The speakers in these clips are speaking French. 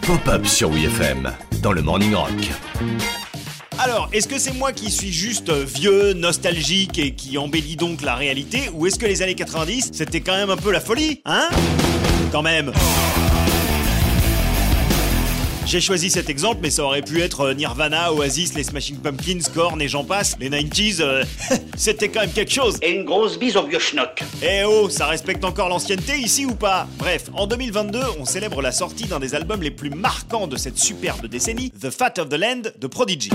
Pop-up sur WFM dans le Morning Rock. Alors, est-ce que c'est moi qui suis juste vieux, nostalgique et qui embellit donc la réalité Ou est-ce que les années 90, c'était quand même un peu la folie Hein? Quand même j'ai choisi cet exemple, mais ça aurait pu être euh, Nirvana, Oasis, les Smashing Pumpkins, Korn et j'en passe. Les 90s, euh, c'était quand même quelque chose. Et une grosse bise au vieux schnock. Eh oh, ça respecte encore l'ancienneté ici ou pas? Bref, en 2022, on célèbre la sortie d'un des albums les plus marquants de cette superbe décennie, The Fat of the Land de Prodigy.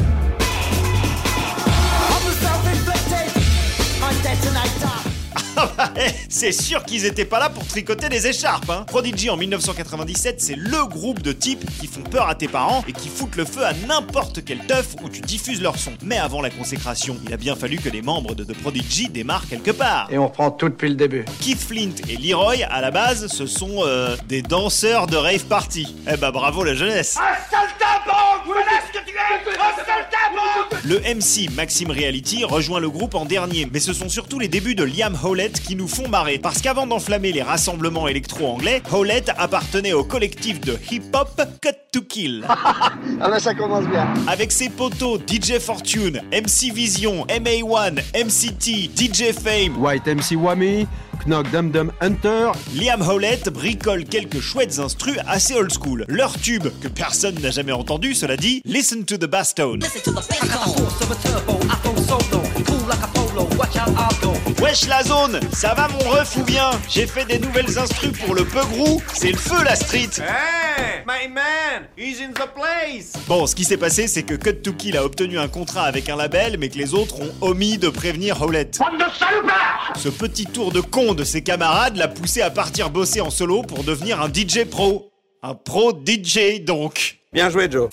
Eh, c'est sûr qu'ils étaient pas là pour tricoter des écharpes. Hein. Prodigy en 1997, c'est le groupe de types qui font peur à tes parents et qui foutent le feu à n'importe quel teuf où tu diffuses leur son. Mais avant la consécration, il a bien fallu que les membres de The Prodigy démarrent quelque part. Et on reprend tout depuis le début. Keith Flint et Leroy, à la base, ce sont euh, des danseurs de rave party. Eh bah bravo la jeunesse. Le MC Maxime Reality rejoint le groupe en dernier, mais ce sont surtout les débuts de Liam Howlett qui nous font marrer. Parce qu'avant d'enflammer les rassemblements électro-anglais, Howlett appartenait au collectif de hip-hop Cut to Kill. Ah bah ça commence bien. Avec ses potos DJ Fortune, MC Vision, MA1, MCT, DJ Fame, White MC Whammy, Knock Dum Dum Hunter. Liam Howlett bricole quelques chouettes instrus assez old school. Leur tube, que personne n'a jamais entendu, cela dit, Listen to the Bass Tone. Wesh la zone, ça va mon ref ou bien? J'ai fait des nouvelles instrus pour le Peugrou, c'est le feu la street Hey, my man, he's in the place. Bon, ce qui s'est passé, c'est que Cut to Kill a obtenu un contrat avec un label, mais que les autres ont omis de prévenir Howlett. Ce petit tour de con de ses camarades l'a poussé à partir bosser en solo pour devenir un DJ pro. Un pro DJ donc. Bien joué Joe.